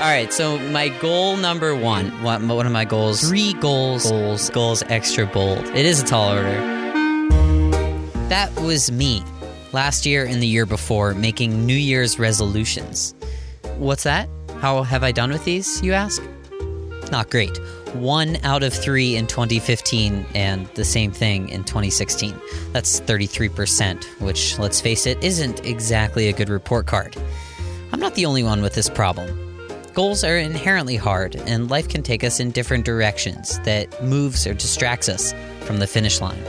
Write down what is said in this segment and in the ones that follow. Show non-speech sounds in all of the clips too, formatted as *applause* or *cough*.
All right, so my goal number one, one, one of my goals, three goals, goals, goals extra bold. It is a tall order. That was me last year and the year before making New Year's resolutions. What's that? How have I done with these, you ask? Not great. One out of three in 2015 and the same thing in 2016. That's 33%, which, let's face it, isn't exactly a good report card. I'm not the only one with this problem. Goals are inherently hard, and life can take us in different directions that moves or distracts us from the finish line.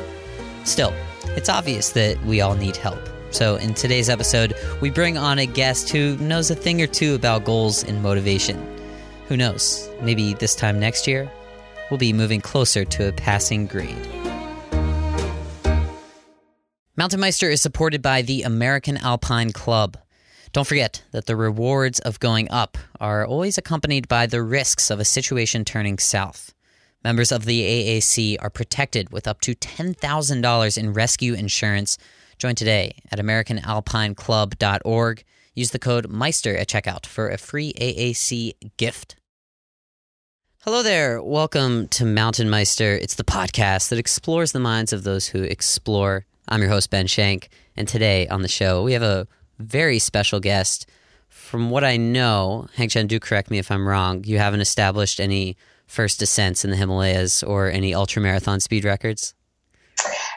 Still, it's obvious that we all need help. So, in today's episode, we bring on a guest who knows a thing or two about goals and motivation. Who knows, maybe this time next year, we'll be moving closer to a passing grade. Mountain Meister is supported by the American Alpine Club. Don't forget that the rewards of going up are always accompanied by the risks of a situation turning south. Members of the AAC are protected with up to $10,000 in rescue insurance. Join today at AmericanAlpineClub.org. Use the code Meister at checkout for a free AAC gift. Hello there. Welcome to Mountain Meister. It's the podcast that explores the minds of those who explore. I'm your host, Ben Shank. And today on the show, we have a very special guest. From what I know, Hengchen, do correct me if I'm wrong, you haven't established any first descents in the Himalayas or any ultramarathon speed records?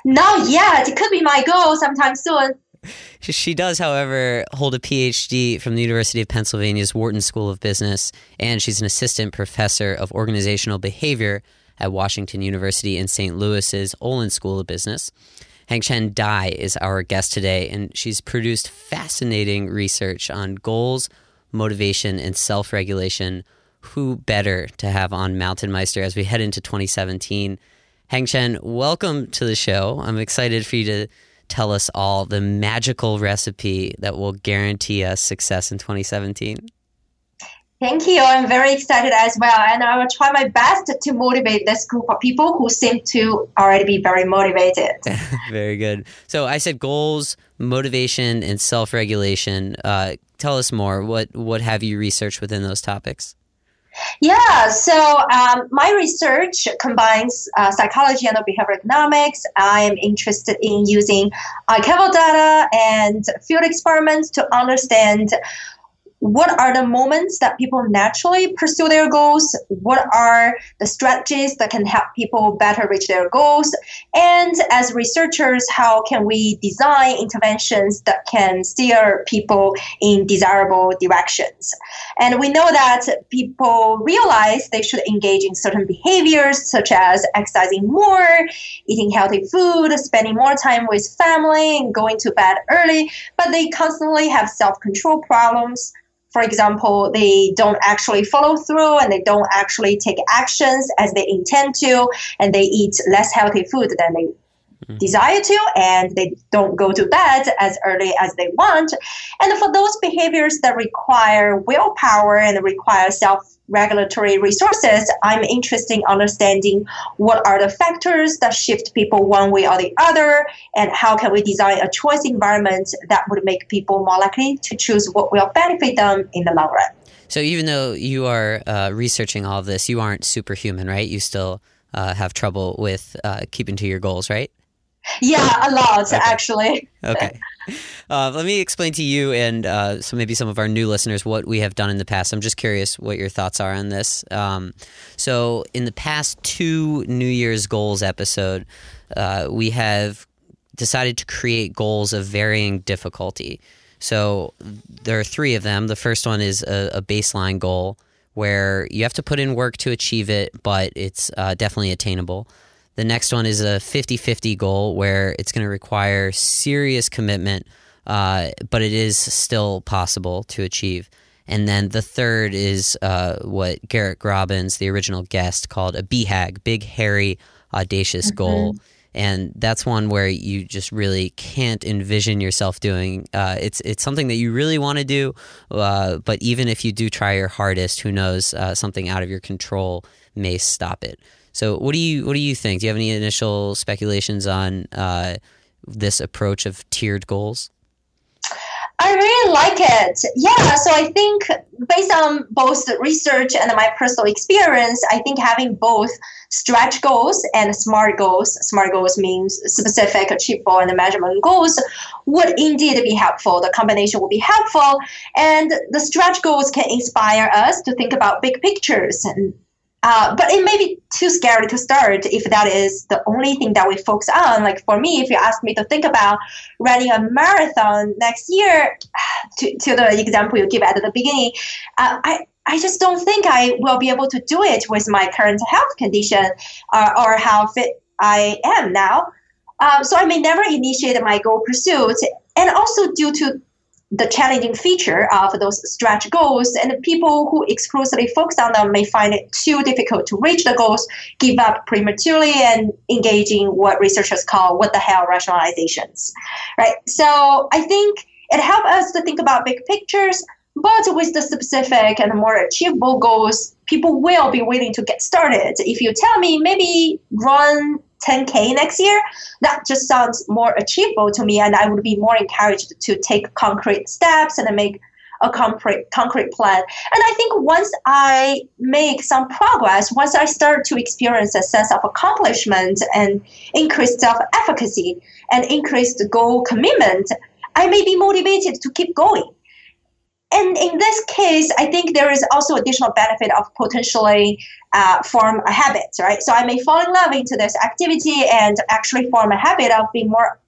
Not yet. It could be my goal sometime soon. *laughs* She does, however, hold a PhD from the University of Pennsylvania's Wharton School of Business, and she's an assistant professor of organizational behavior at Washington University in St. Louis's Olin School of Business. Hengchen Dai is our guest today, and she's produced fascinating research on goals, motivation, and self regulation. Who better to have on Mountain Meister as we head into 2017? Hengchen, welcome to the show. I'm excited for you to tell us all the magical recipe that will guarantee us success in 2017. Thank you. I'm very excited as well. And I will try my best to motivate this group of people who seem to already be very motivated. *laughs* very good. So I said goals, motivation, and self regulation. Uh, tell us more. What, what have you researched within those topics? Yeah, so um, my research combines uh, psychology and behavioral economics. I am interested in using archival data and field experiments to understand what are the moments that people naturally pursue their goals? What are the strategies that can help people better reach their goals? And as researchers, how can we design interventions that can steer people in desirable directions? And we know that people realize they should engage in certain behaviors, such as exercising more, eating healthy food, spending more time with family, and going to bed early, but they constantly have self control problems for example, they don't actually follow through and they don't actually take actions as they intend to, and they eat less healthy food than they mm-hmm. desire to, and they don't go to bed as early as they want. And for those behaviors that require willpower and require self regulatory resources, I'm interested in understanding what are the factors that shift people one way or the other, and how can we design a choice environment that would make people more likely to choose what will benefit them in the long run. So, even though you are uh, researching all of this, you aren't superhuman, right? You still uh, have trouble with uh, keeping to your goals, right? Yeah, a lot *laughs* okay. actually. okay. Uh, let me explain to you and uh, so maybe some of our new listeners what we have done in the past. I'm just curious what your thoughts are on this. Um, so, in the past two New Year's goals episode, uh, we have decided to create goals of varying difficulty. So, there are three of them. The first one is a, a baseline goal where you have to put in work to achieve it, but it's uh, definitely attainable. The next one is a 50 50 goal where it's going to require serious commitment, uh, but it is still possible to achieve. And then the third is uh, what Garrett Robbins, the original guest, called a BHAG, big, hairy, audacious mm-hmm. goal. And that's one where you just really can't envision yourself doing. Uh, it's it's something that you really want to do, uh, but even if you do try your hardest, who knows? Uh, something out of your control may stop it. So, what do you what do you think? Do you have any initial speculations on uh, this approach of tiered goals? I really like it. Yeah, so I think based on both research and my personal experience, I think having both stretch goals and smart goals, smart goals means specific, achievable, and measurement goals, would indeed be helpful. The combination would be helpful. And the stretch goals can inspire us to think about big pictures and uh, but it may be too scary to start if that is the only thing that we focus on. Like for me, if you ask me to think about running a marathon next year, *sighs* to, to the example you give at the beginning, uh, I, I just don't think I will be able to do it with my current health condition uh, or how fit I am now. Um, so I may never initiate my goal pursuit. And also due to the challenging feature of those stretch goals, and people who exclusively focus on them may find it too difficult to reach the goals, give up prematurely, and engage in what researchers call what the hell rationalizations. Right? So I think it helps us to think about big pictures, but with the specific and more achievable goals, people will be willing to get started. If you tell me maybe run 10K next year, that just sounds more achievable to me. And I would be more encouraged to take concrete steps and make a concrete concrete plan. And I think once I make some progress, once I start to experience a sense of accomplishment and increased self-efficacy and increased goal commitment, I may be motivated to keep going. And in this case, I think there is also additional benefit of potentially uh, form a habit, right? So I may fall in love into this activity and actually form a habit of being more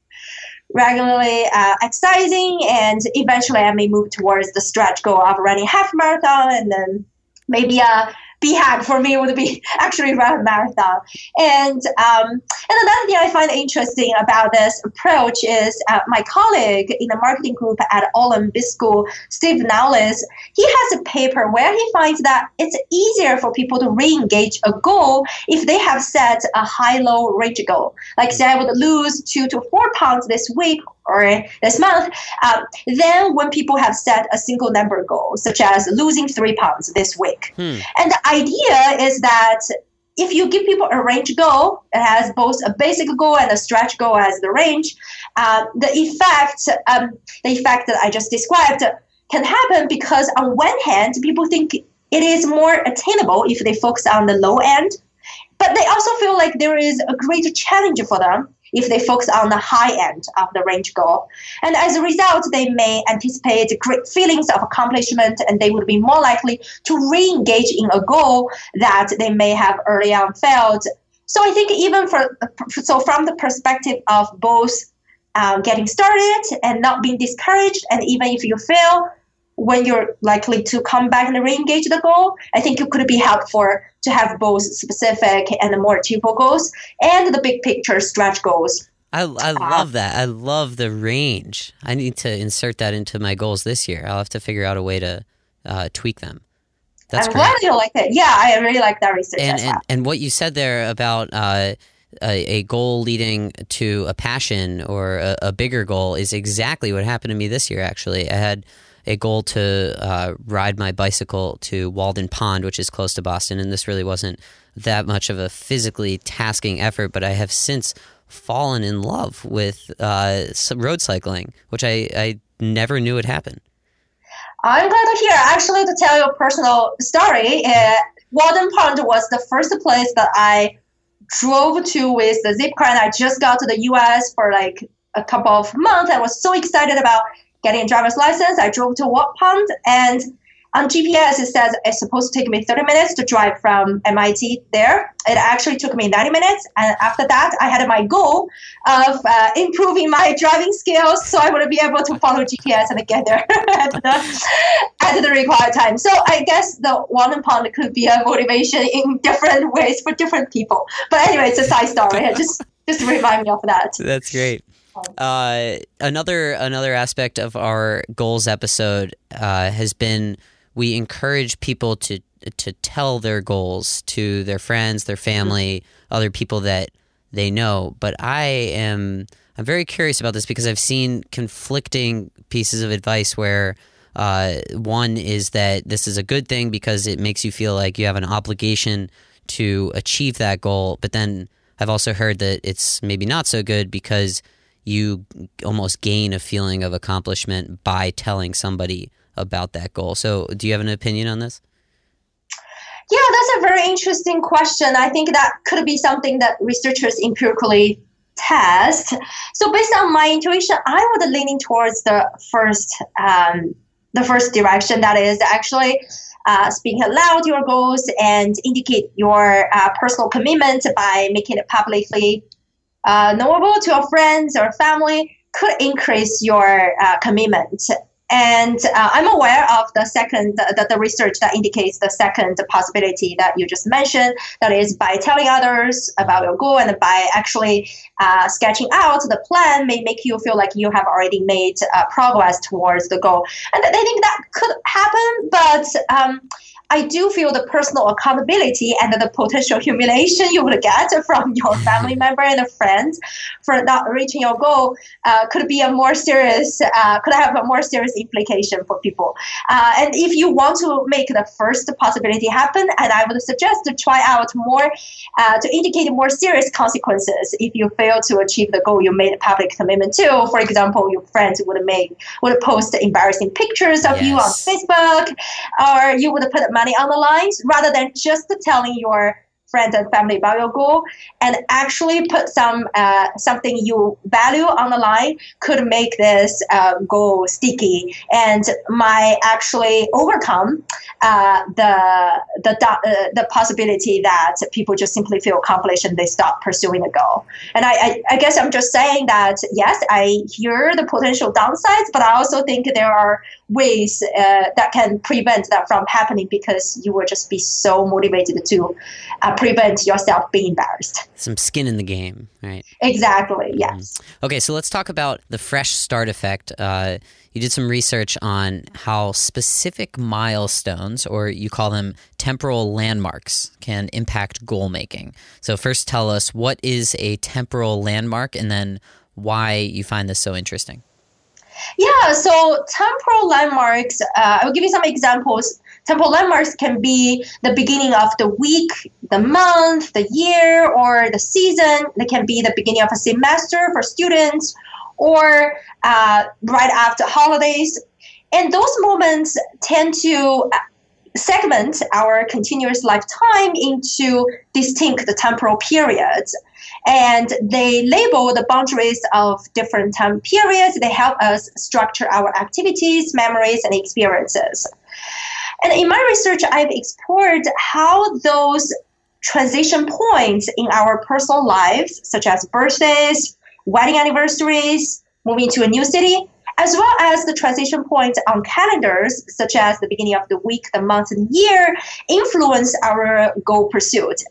regularly uh, exercising, and eventually I may move towards the stretch goal of running half marathon and then maybe a BHAG for me would be *laughs* actually run a marathon. And um, and another thing I find interesting about this approach is uh, my colleague in the marketing group at Olin School, Steve Nowlis, he has a paper where he finds that it's easier for people to re-engage a goal if they have set a high-low range goal. Like say I would lose two to four pounds this week or this month, um, then when people have set a single number goal, such as losing three pounds this week. Hmm. And the idea is that if you give people a range goal, it has both a basic goal and a stretch goal as the range. Uh, the effect, um, the effect that I just described, can happen because on one hand, people think it is more attainable if they focus on the low end, but they also feel like there is a greater challenge for them if they focus on the high end of the range goal. And as a result, they may anticipate great feelings of accomplishment and they would be more likely to re engage in a goal that they may have early on failed. So I think even for so from the perspective of both um, getting started and not being discouraged, and even if you fail, when you're likely to come back and re-engage the goal, I think it could be helpful to have both specific and more achievable goals and the big picture stretch goals. I, I uh, love that. I love the range. I need to insert that into my goals this year. I'll have to figure out a way to uh, tweak them. That's I'm great. glad you like it. Yeah, I really like that research. And, and, and what you said there about uh, a, a, goal leading to a passion or a, a, bigger goal is exactly what happened to me this year, actually. I had a goal to uh, ride my bicycle to Walden Pond, which is close to Boston. And this really wasn't that much of a physically tasking effort, but I have since fallen in love with uh, road cycling, which I, I never knew would happen. I'm glad to hear. Actually, to tell you a personal story, uh, Walden Pond was the first place that I drove to with the Zipcar, and I just got to the U.S. for like a couple of months. I was so excited about getting a driver's license, I drove to Walden Pond and on GPS, it says it's supposed to take me 30 minutes to drive from MIT there. It actually took me 90 minutes. And after that, I had my goal of uh, improving my driving skills so I would be able to follow GPS and get there *laughs* at, the, at the required time. So I guess the Pond could be a motivation in different ways for different people. But anyway, it's a side story. just, just remind me of that. That's great. Uh, another another aspect of our goals episode uh, has been we encourage people to to tell their goals to their friends, their family, other people that they know. But I am I'm very curious about this because I've seen conflicting pieces of advice where. Uh, one is that this is a good thing because it makes you feel like you have an obligation to achieve that goal. But then I've also heard that it's maybe not so good because you almost gain a feeling of accomplishment by telling somebody about that goal. So, do you have an opinion on this? Yeah, that's a very interesting question. I think that could be something that researchers empirically test. So, based on my intuition, I would leaning towards the first, um, the first direction. That is actually uh, speaking aloud your goals and indicate your uh, personal commitment by making it publicly uh, knowable to your friends or family could increase your uh, commitment and uh, I'm aware of the second, the, the research that indicates the second possibility that you just mentioned. That is by telling others about your goal and by actually uh, sketching out the plan may make you feel like you have already made uh, progress towards the goal. And I think that could happen, but um, I do feel the personal accountability and the potential humiliation you would get from your *laughs* family member and friends for not reaching your goal uh, could be a more serious, uh, could have a more serious implication for people. Uh, and if you want to make the first possibility happen, and I would suggest to try out more uh, to indicate more serious consequences if you fail to achieve the goal you made a public commitment to. For example, your friends would make would post embarrassing pictures of yes. you on Facebook, or you would put money on the lines rather than just telling your friends and family about your goal and actually put some uh, something you value on the line could make this uh, goal sticky and might actually overcome uh, the the uh, the possibility that people just simply feel accomplished and they stop pursuing the goal. And I, I, I guess I'm just saying that yes, I hear the potential downsides, but I also think there are ways uh, that can prevent that from happening because you will just be so motivated to uh, prevent yourself being embarrassed. Some skin in the game, right? Exactly, yes. Mm. Okay, so let's talk about the fresh start effect. Uh, you did some research on how specific milestones, or you call them temporal landmarks, can impact goal making. So, first tell us what is a temporal landmark and then why you find this so interesting. Yeah, so temporal landmarks, uh, I'll give you some examples. Temporal landmarks can be the beginning of the week, the month, the year, or the season. They can be the beginning of a semester for students, or uh, right after holidays. And those moments tend to uh, segment our continuous lifetime into distinct temporal periods and they label the boundaries of different time periods. They help us structure our activities, memories, and experiences. And in my research, I've explored how those transition points in our personal lives, such as birthdays, wedding anniversaries, moving to a new city, as well as the transition points on calendars, such as the beginning of the week, the month, and year, influence our goal pursuit.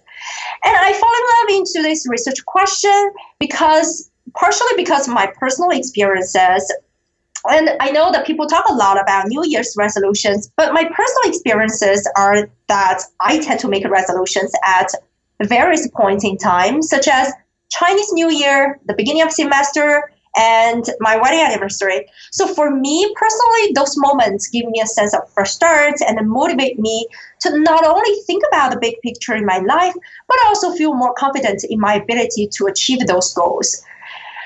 And I fall in love into this research question because partially because of my personal experiences. And I know that people talk a lot about New Year's resolutions, but my personal experiences are that I tend to make resolutions at various points in time, such as Chinese New Year, the beginning of semester, and my wedding anniversary. So for me personally, those moments give me a sense of fresh start and motivate me to not only think about the big picture in my life, but also feel more confident in my ability to achieve those goals.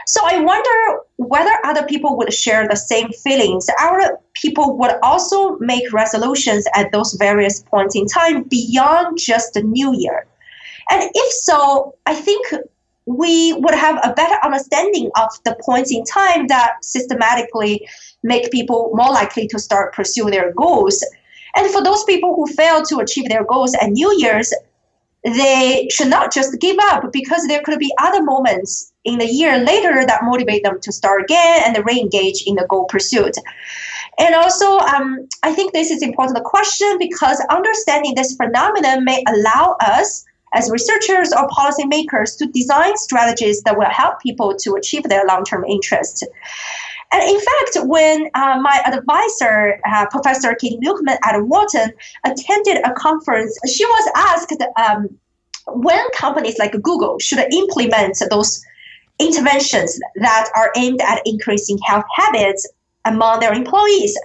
So I wonder whether other people would share the same feelings. Our people would also make resolutions at those various points in time beyond just the new year. And if so, I think we would have a better understanding of the points in time that systematically make people more likely to start pursuing their goals. And for those people who fail to achieve their goals at New Year's, they should not just give up because there could be other moments in the year later that motivate them to start again and re-engage in the goal pursuit. And also, um, I think this is important question because understanding this phenomenon may allow us as researchers or policymakers to design strategies that will help people to achieve their long-term interests. And in fact, when uh, my advisor, uh, Professor Katie Milkman at Wharton, attended a conference, she was asked um, when companies like Google should implement those interventions that are aimed at increasing health habits among their employees.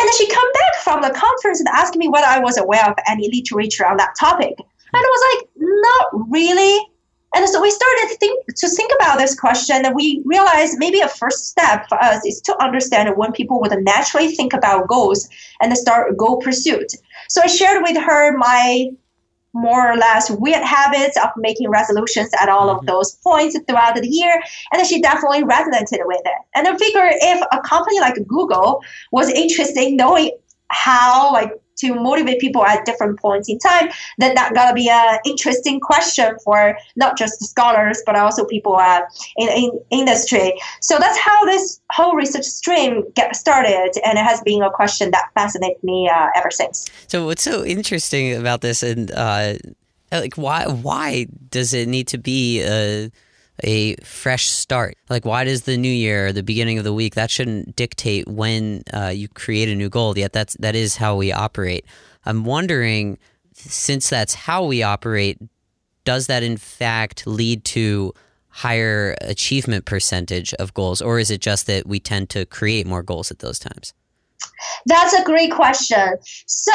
And she come back from the conference and asked me whether I was aware of any literature on that topic. And I was like, not really. And so we started think, to think about this question, and we realized maybe a first step for us is to understand when people would naturally think about goals and start goal pursuit. So I shared with her my more or less weird habits of making resolutions at all of mm-hmm. those points throughout the year. And she definitely resonated with it. And I figure if a company like Google was interested in knowing how like to motivate people at different points in time, then that gotta be an interesting question for not just scholars but also people uh, in, in industry. So that's how this whole research stream get started, and it has been a question that fascinates me uh, ever since. So what's so interesting about this, and uh, like why why does it need to be a a fresh start. Like, why does the new year, the beginning of the week, that shouldn't dictate when uh, you create a new goal? Yet that's that is how we operate. I'm wondering, since that's how we operate, does that in fact lead to higher achievement percentage of goals, or is it just that we tend to create more goals at those times? That's a great question. So,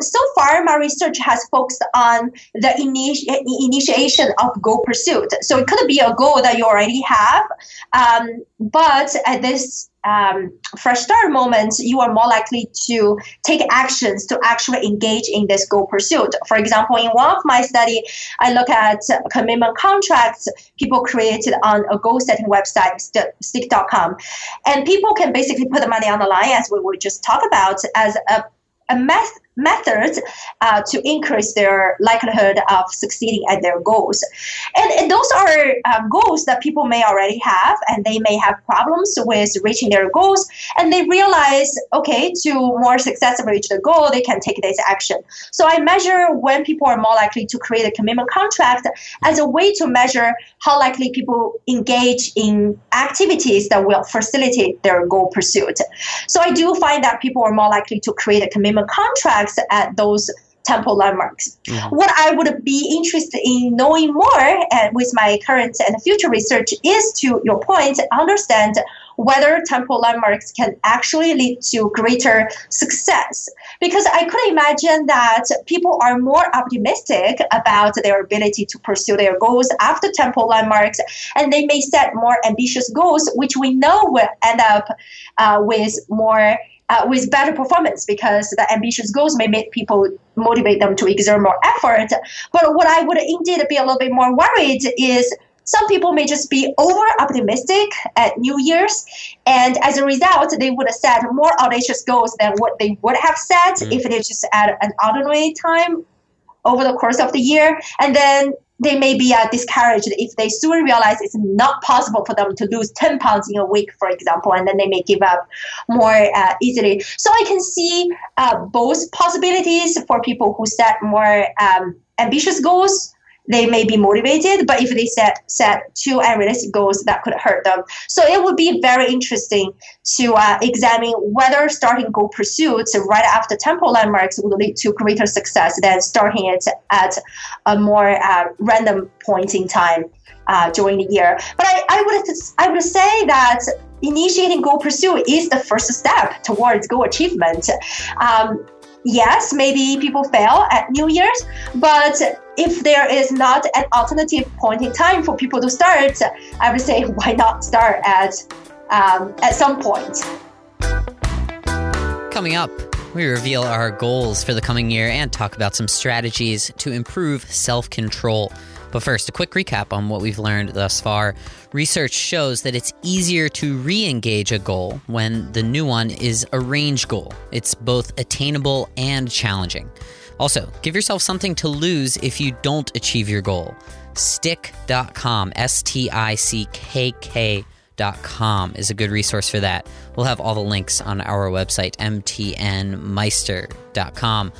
so far, my research has focused on the initi- initiation of goal pursuit. So, it could be a goal that you already have, um, but at this um, fresh start moments, you are more likely to take actions to actually engage in this goal pursuit. For example, in one of my study, I look at commitment contracts people created on a goal setting website, stickK.com. And people can basically put the money on the line, as we would just talk about, as a a method methods uh, to increase their likelihood of succeeding at their goals. And, and those are um, goals that people may already have, and they may have problems with reaching their goals. And they realize, okay, to more successfully reach the goal, they can take this action. So I measure when people are more likely to create a commitment contract as a way to measure how likely people engage in activities that will facilitate their goal pursuit. So I do find that people are more likely to create a commitment contract at those temporal landmarks. Mm-hmm. What I would be interested in knowing more and with my current and future research is to your point, understand whether temporal landmarks can actually lead to greater success. Because I could imagine that people are more optimistic about their ability to pursue their goals after temporal landmarks, and they may set more ambitious goals, which we know will end up uh, with more uh, with better performance because the ambitious goals may make people motivate them to exert more effort. But what I would indeed be a little bit more worried is some people may just be over optimistic at New Year's, and as a result, they would set more audacious goals than what they would have set mm. if they just at an ordinary time over the course of the year. And then they may be uh, discouraged if they soon realize it's not possible for them to lose 10 pounds in a week, for example, and then they may give up more uh, easily. So I can see uh, both possibilities for people who set more um, ambitious goals they may be motivated, but if they set set too unrealistic goals, that could hurt them. So it would be very interesting to uh, examine whether starting goal pursuits right after temporal landmarks would lead to greater success than starting it at a more uh, random point in time uh, during the year. But I, I would I would say that initiating goal pursuit is the first step towards goal achievement. Um, yes, maybe people fail at New Year's, but if there is not an alternative point in time for people to start, I would say *laughs* why not start at um, at some point. Coming up, we reveal our goals for the coming year and talk about some strategies to improve self control. But first, a quick recap on what we've learned thus far. Research shows that it's easier to re engage a goal when the new one is a range goal. It's both attainable and challenging. Also, give yourself something to lose if you don't achieve your goal. StickK.com, S T I C K K.com is a good resource for that. We'll have all the links on our website, mtnmeister.com.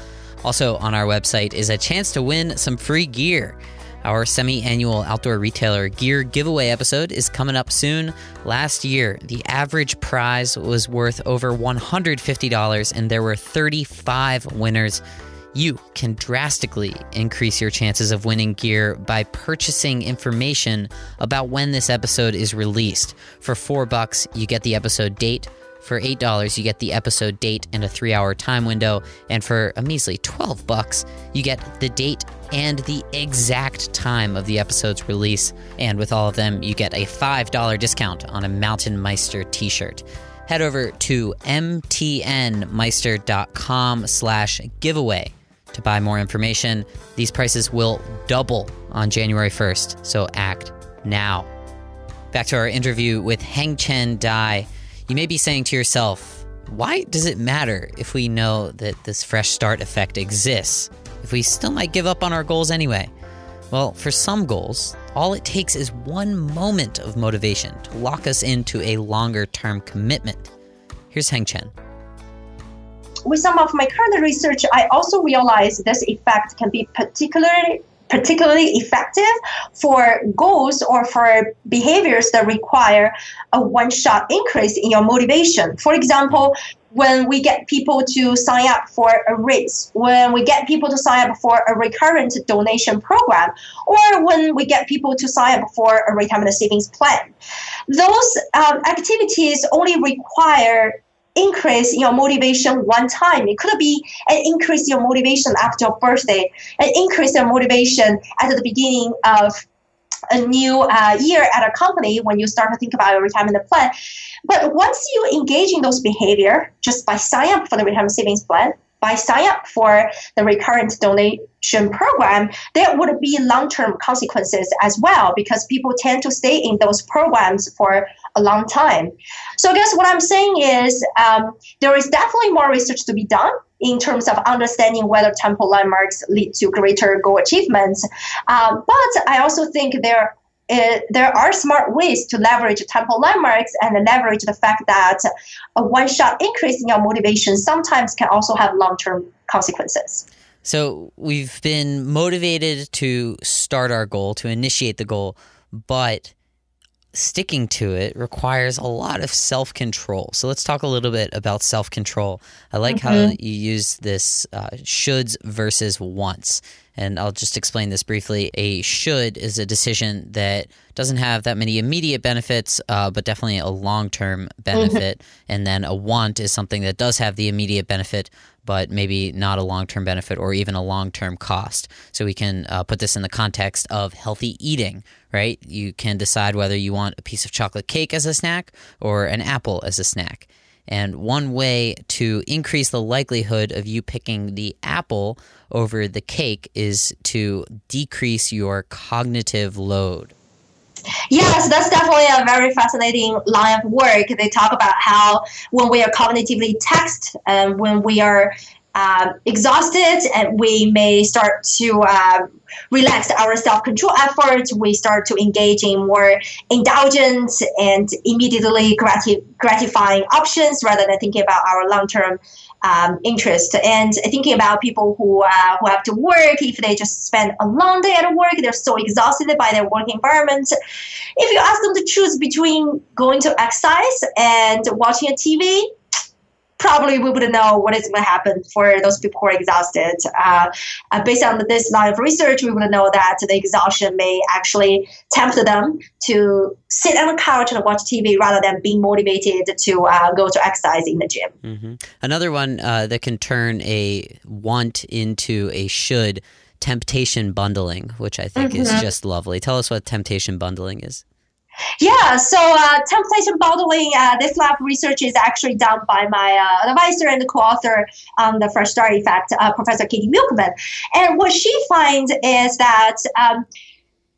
Also, on our website is a chance to win some free gear. Our semi annual outdoor retailer gear giveaway episode is coming up soon. Last year, the average prize was worth over $150, and there were 35 winners. You can drastically increase your chances of winning gear by purchasing information about when this episode is released. For four bucks, you get the episode date, For $8, you get the episode date and a three hour time window. And for a measly 12 bucks, you get the date and the exact time of the episode's release. And with all of them, you get a $5 discount on a Mountain Meister t shirt. Head over to mtnmeister.com slash giveaway to buy more information. These prices will double on January 1st, so act now. Back to our interview with Hengchen Dai. You may be saying to yourself, why does it matter if we know that this fresh start effect exists? If we still might give up on our goals anyway? Well, for some goals, all it takes is one moment of motivation to lock us into a longer term commitment. Here's Hengchen. With some of my current research, I also realized this effect can be particularly particularly effective for goals or for behaviors that require a one shot increase in your motivation. For example, when we get people to sign up for a race, when we get people to sign up for a recurrent donation program, or when we get people to sign up for a retirement savings plan. Those um, activities only require increase your motivation one time. It could be an increase your motivation after your birthday, an increase your motivation at the beginning of a new uh, year at a company when you start to think about your retirement plan. But once you engage in those behavior, just by sign up for the retirement savings plan, by sign up for the recurrent donation program, there would be long-term consequences as well because people tend to stay in those programs for a long time. So I guess what I'm saying is um, there is definitely more research to be done in terms of understanding whether temporal landmarks lead to greater goal achievements. Um, but I also think there it, there are smart ways to leverage temporal landmarks and leverage the fact that a one shot increase in your motivation sometimes can also have long term consequences. So we've been motivated to start our goal, to initiate the goal, but sticking to it requires a lot of self control. So let's talk a little bit about self control. I like mm-hmm. how you use this uh, shoulds versus wants. And I'll just explain this briefly. A should is a decision that doesn't have that many immediate benefits, uh, but definitely a long term benefit. Mm-hmm. And then a want is something that does have the immediate benefit, but maybe not a long term benefit or even a long term cost. So we can uh, put this in the context of healthy eating, right? You can decide whether you want a piece of chocolate cake as a snack or an apple as a snack. And one way to increase the likelihood of you picking the apple over the cake is to decrease your cognitive load. Yes, that's definitely a very fascinating line of work. They talk about how when we are cognitively taxed and when we are uh, exhausted and we may start to uh, relax our self-control efforts we start to engage in more indulgent and immediately grati- gratifying options rather than thinking about our long-term um, interest. And thinking about people who uh, who have to work if they just spend a long day at work they're so exhausted by their work environment. If you ask them to choose between going to exercise and watching a tv probably we would know what is going to happen for those people who are exhausted. Uh, uh, based on this line of research, we would know that the exhaustion may actually tempt them to sit on the couch and watch TV rather than being motivated to uh, go to exercise in the gym. Mm-hmm. Another one uh, that can turn a want into a should temptation bundling, which I think mm-hmm. is just lovely. Tell us what temptation bundling is. Yeah, so uh, temptation bundling, uh, this lab research is actually done by my uh, advisor and co-author on the Fresh Start Effect, uh, Professor Katie Milkman. And what she finds is that um,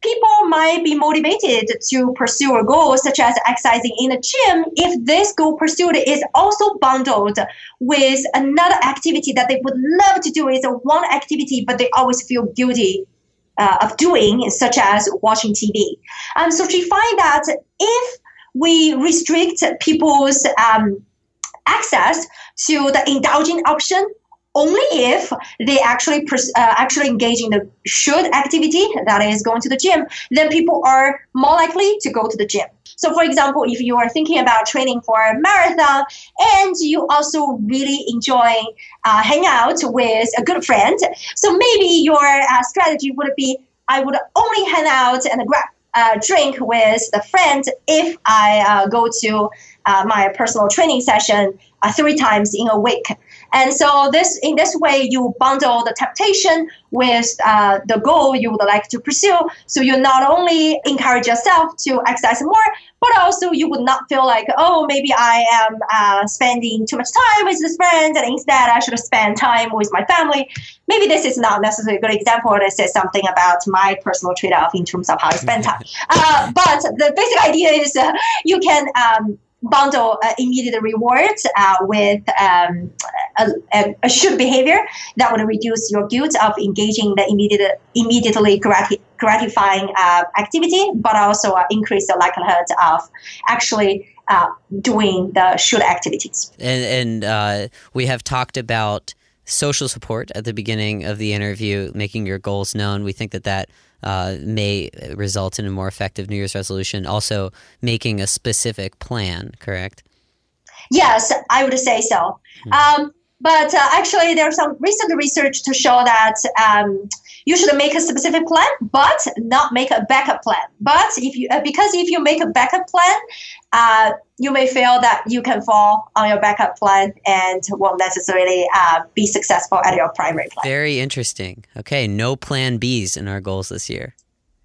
people might be motivated to pursue a goal such as exercising in a gym if this goal pursued is also bundled with another activity that they would love to do is one activity but they always feel guilty uh, of doing, such as watching TV. Um, so she find that if we restrict people's um, access to the indulging option only if they actually pers- uh, actually engage in the should activity that is going to the gym then people are more likely to go to the gym so for example if you are thinking about training for a marathon and you also really enjoy uh, hang out with a good friend so maybe your uh, strategy would be I would only hang out and grab uh, drink with the friend if I uh, go to uh, my personal training session uh, three times in a week. And so this in this way you bundle the temptation with uh, the goal you would like to pursue. So you not only encourage yourself to exercise more, but also you would not feel like oh maybe I am uh, spending too much time with this friend and instead I should spend time with my family. Maybe this is not necessarily a good example. This is something about my personal trade-off in terms of how I spend time. *laughs* Uh, but the basic idea is uh, you can. Um, bundle uh, immediate rewards uh, with um, a, a, a, should behavior that would reduce your guilt of engaging the immediate, immediately grati- gratifying uh, activity, but also uh, increase the likelihood of actually uh, doing the should activities. And, and uh, we have talked about social support at the beginning of the interview, making your goals known. We think that that uh, may result in a more effective New Year's resolution. Also, making a specific plan, correct? Yes, I would say so. Hmm. Um, but uh, actually, there's some recent research to show that um, you should make a specific plan, but not make a backup plan. But if you, uh, because if you make a backup plan, uh, you may feel that you can fall on your backup plan and won't necessarily uh, be successful at your primary plan. Very interesting. Okay, no plan Bs in our goals this year.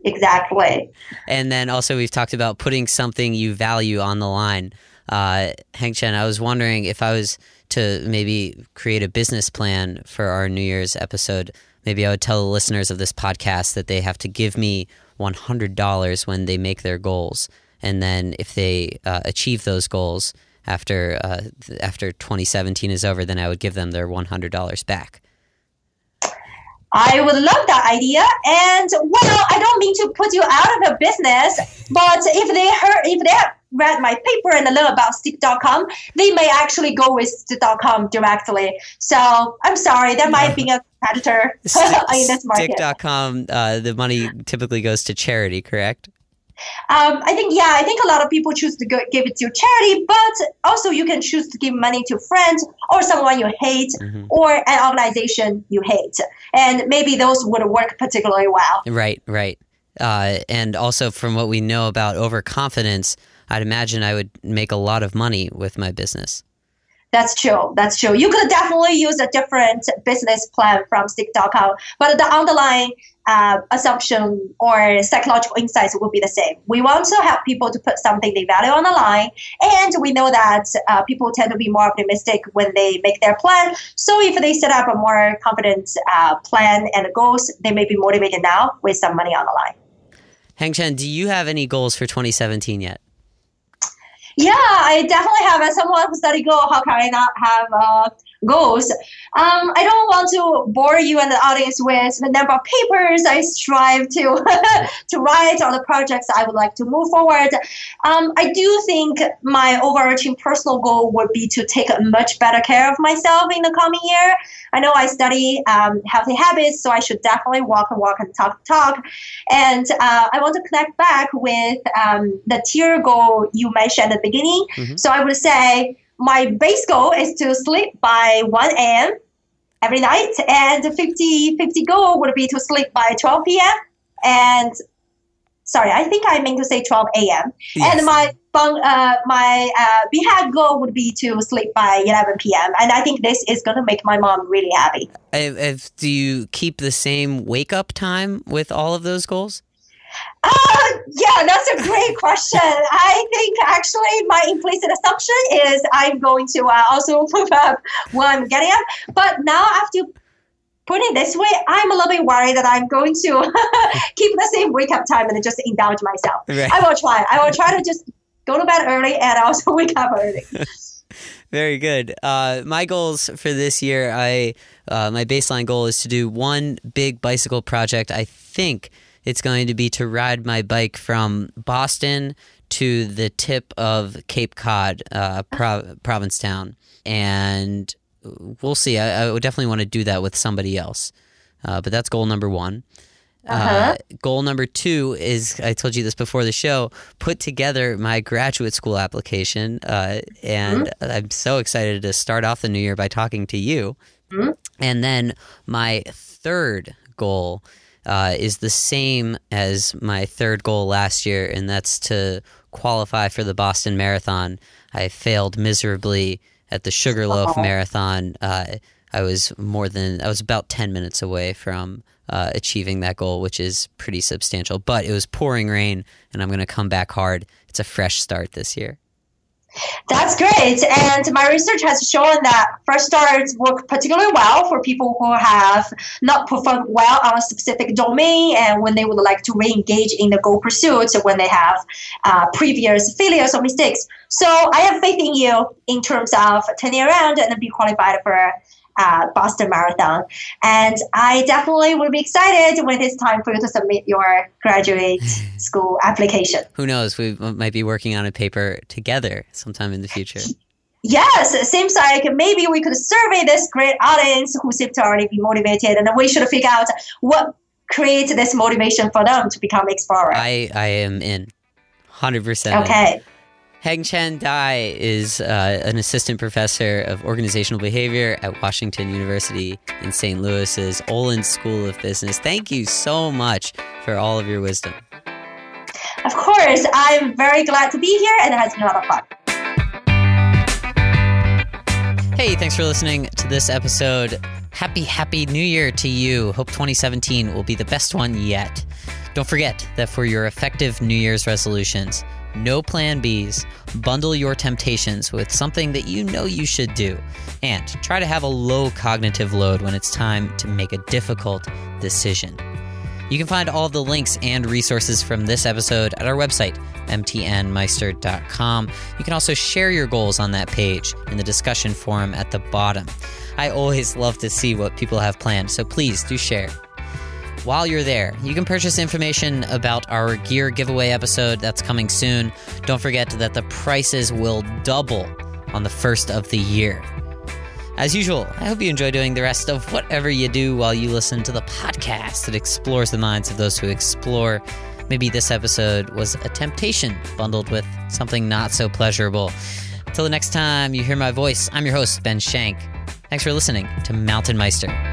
Exactly. And then also, we've talked about putting something you value on the line. Uh, Hengchen, I was wondering if I was to maybe create a business plan for our New Year's episode, maybe I would tell the listeners of this podcast that they have to give me $100 when they make their goals and then if they uh, achieve those goals after uh, after 2017 is over, then I would give them their $100 back. I would love that idea. And well, I don't mean to put you out of a business, but if they heard, if they read my paper and learn about stickK.com, they may actually go with stickK.com directly. So I'm sorry, there might be a competitor *laughs* in this market. StickK.com, uh, the money typically goes to charity, correct? Um, I think, yeah, I think a lot of people choose to go, give it to charity, but also you can choose to give money to friends or someone you hate mm-hmm. or an organization you hate. And maybe those would work particularly well. Right, right. Uh, and also, from what we know about overconfidence, I'd imagine I would make a lot of money with my business. That's true. That's true. You could definitely use a different business plan from stickK.com, but the underlying uh, assumption or psychological insights will be the same. We want to help people to put something they value on the line, and we know that uh, people tend to be more optimistic when they make their plan. So if they set up a more confident uh, plan and goals, they may be motivated now with some money on the line. Hengchen, do you have any goals for 2017 yet? Yeah, I definitely have. As someone who studied Go, how can I not have uh, goals? Um, I don't want to bore you and the audience with the number of papers I strive to *laughs* to write or the projects I would like to move forward. Um, I do think my overarching personal goal would be to take much better care of myself in the coming year. I know I study um, healthy habits, so I should definitely walk and walk and talk and talk. And uh, I want to connect back with um, the tier goal you mentioned at the beginning. Mm-hmm. So I would say my base goal is to sleep by 1 a.m. every night, and the 50 50 goal would be to sleep by 12 p.m. And sorry, I think I meant to say 12 a.m. Yes. And my uh, my uh, BHAG goal would be to sleep by 11 p.m. And I think this is going to make my mom really happy. If, if, do you keep the same wake up time with all of those goals? Uh, yeah, that's a great question. I think actually my implicit assumption is I'm going to uh, also *laughs* move up when I'm getting up. But now after putting it this way, I'm a little bit worried that I'm going to *laughs* keep the same wake up time and just indulge myself. Right. I will try. I will try to just go to bed early and also *laughs* wake up early. Very good. Uh, my goals for this year, I uh, my baseline goal is to do one big bicycle project. I think it's going to be to ride my bike from Boston to the tip of Cape Cod, uh, Pro- Provincetown, and we'll see. I, I, would definitely want to do that with somebody else, uh, but that's goal number one. Uh-huh. Uh, goal number two is I told you this before the show. Put together my graduate school application, uh, and mm-hmm. I'm so excited to start off the new year by talking to you. Mm-hmm. And then my third goal uh, is the same as my third goal last year, and that's to qualify for the Boston Marathon. I failed miserably at the Sugarloaf Oh. Marathon. Uh, I was more than I was about ten minutes away from uh, achieving that goal, which is pretty substantial. But it was pouring rain, and I'm going to come back hard. It's a fresh start this year. That's great. And my research has shown that fresh starts work particularly well for people who have not performed well on a specific domain and when they would like to re-engage in the goal pursuit when they have uh, previous failures or mistakes. So I have faith in you in terms of turning around and be qualified for uh, Boston Marathon. And I definitely will be excited when it's time for you to submit your graduate *laughs* school application. Who knows? We might be working on a paper together sometime in the future. Yes, it seems like maybe we could survey this great audience who seem to already be motivated, and we should figure out what creates this motivation for them to become explorer. I, I am in. 100%. okay. Hengchen Dai is uh, an assistant professor of organizational behavior at Washington University in St. Louis's Olin School of Business. Thank you so much for all of your wisdom. Of course, I'm very glad to be here, and it has been a lot of fun. Hey, thanks for listening to this episode. Happy, happy new year to you. Hope 2017 will be the best one yet. Don't forget that for your effective New Year's resolutions, no plan Bs, bundle your temptations with something that you know you should do, and try to have a low cognitive load when it's time to make a difficult decision. You can find all the links and resources from this episode at our website, mtnmeister.com. You can also share your goals on that page in the discussion forum at the bottom. I always love to see what people have planned, so please do share. While you're there, you can purchase information about our gear giveaway episode that's coming soon. Don't forget that the prices will double on the first of the year. As usual, I hope you enjoy doing the rest of whatever you do while you listen to the podcast that explores the minds of those who explore. Maybe this episode was a temptation bundled with something not so pleasurable. Till the next time you hear my voice, I'm your host, Ben Shank. Thanks for listening to Mountain Meister.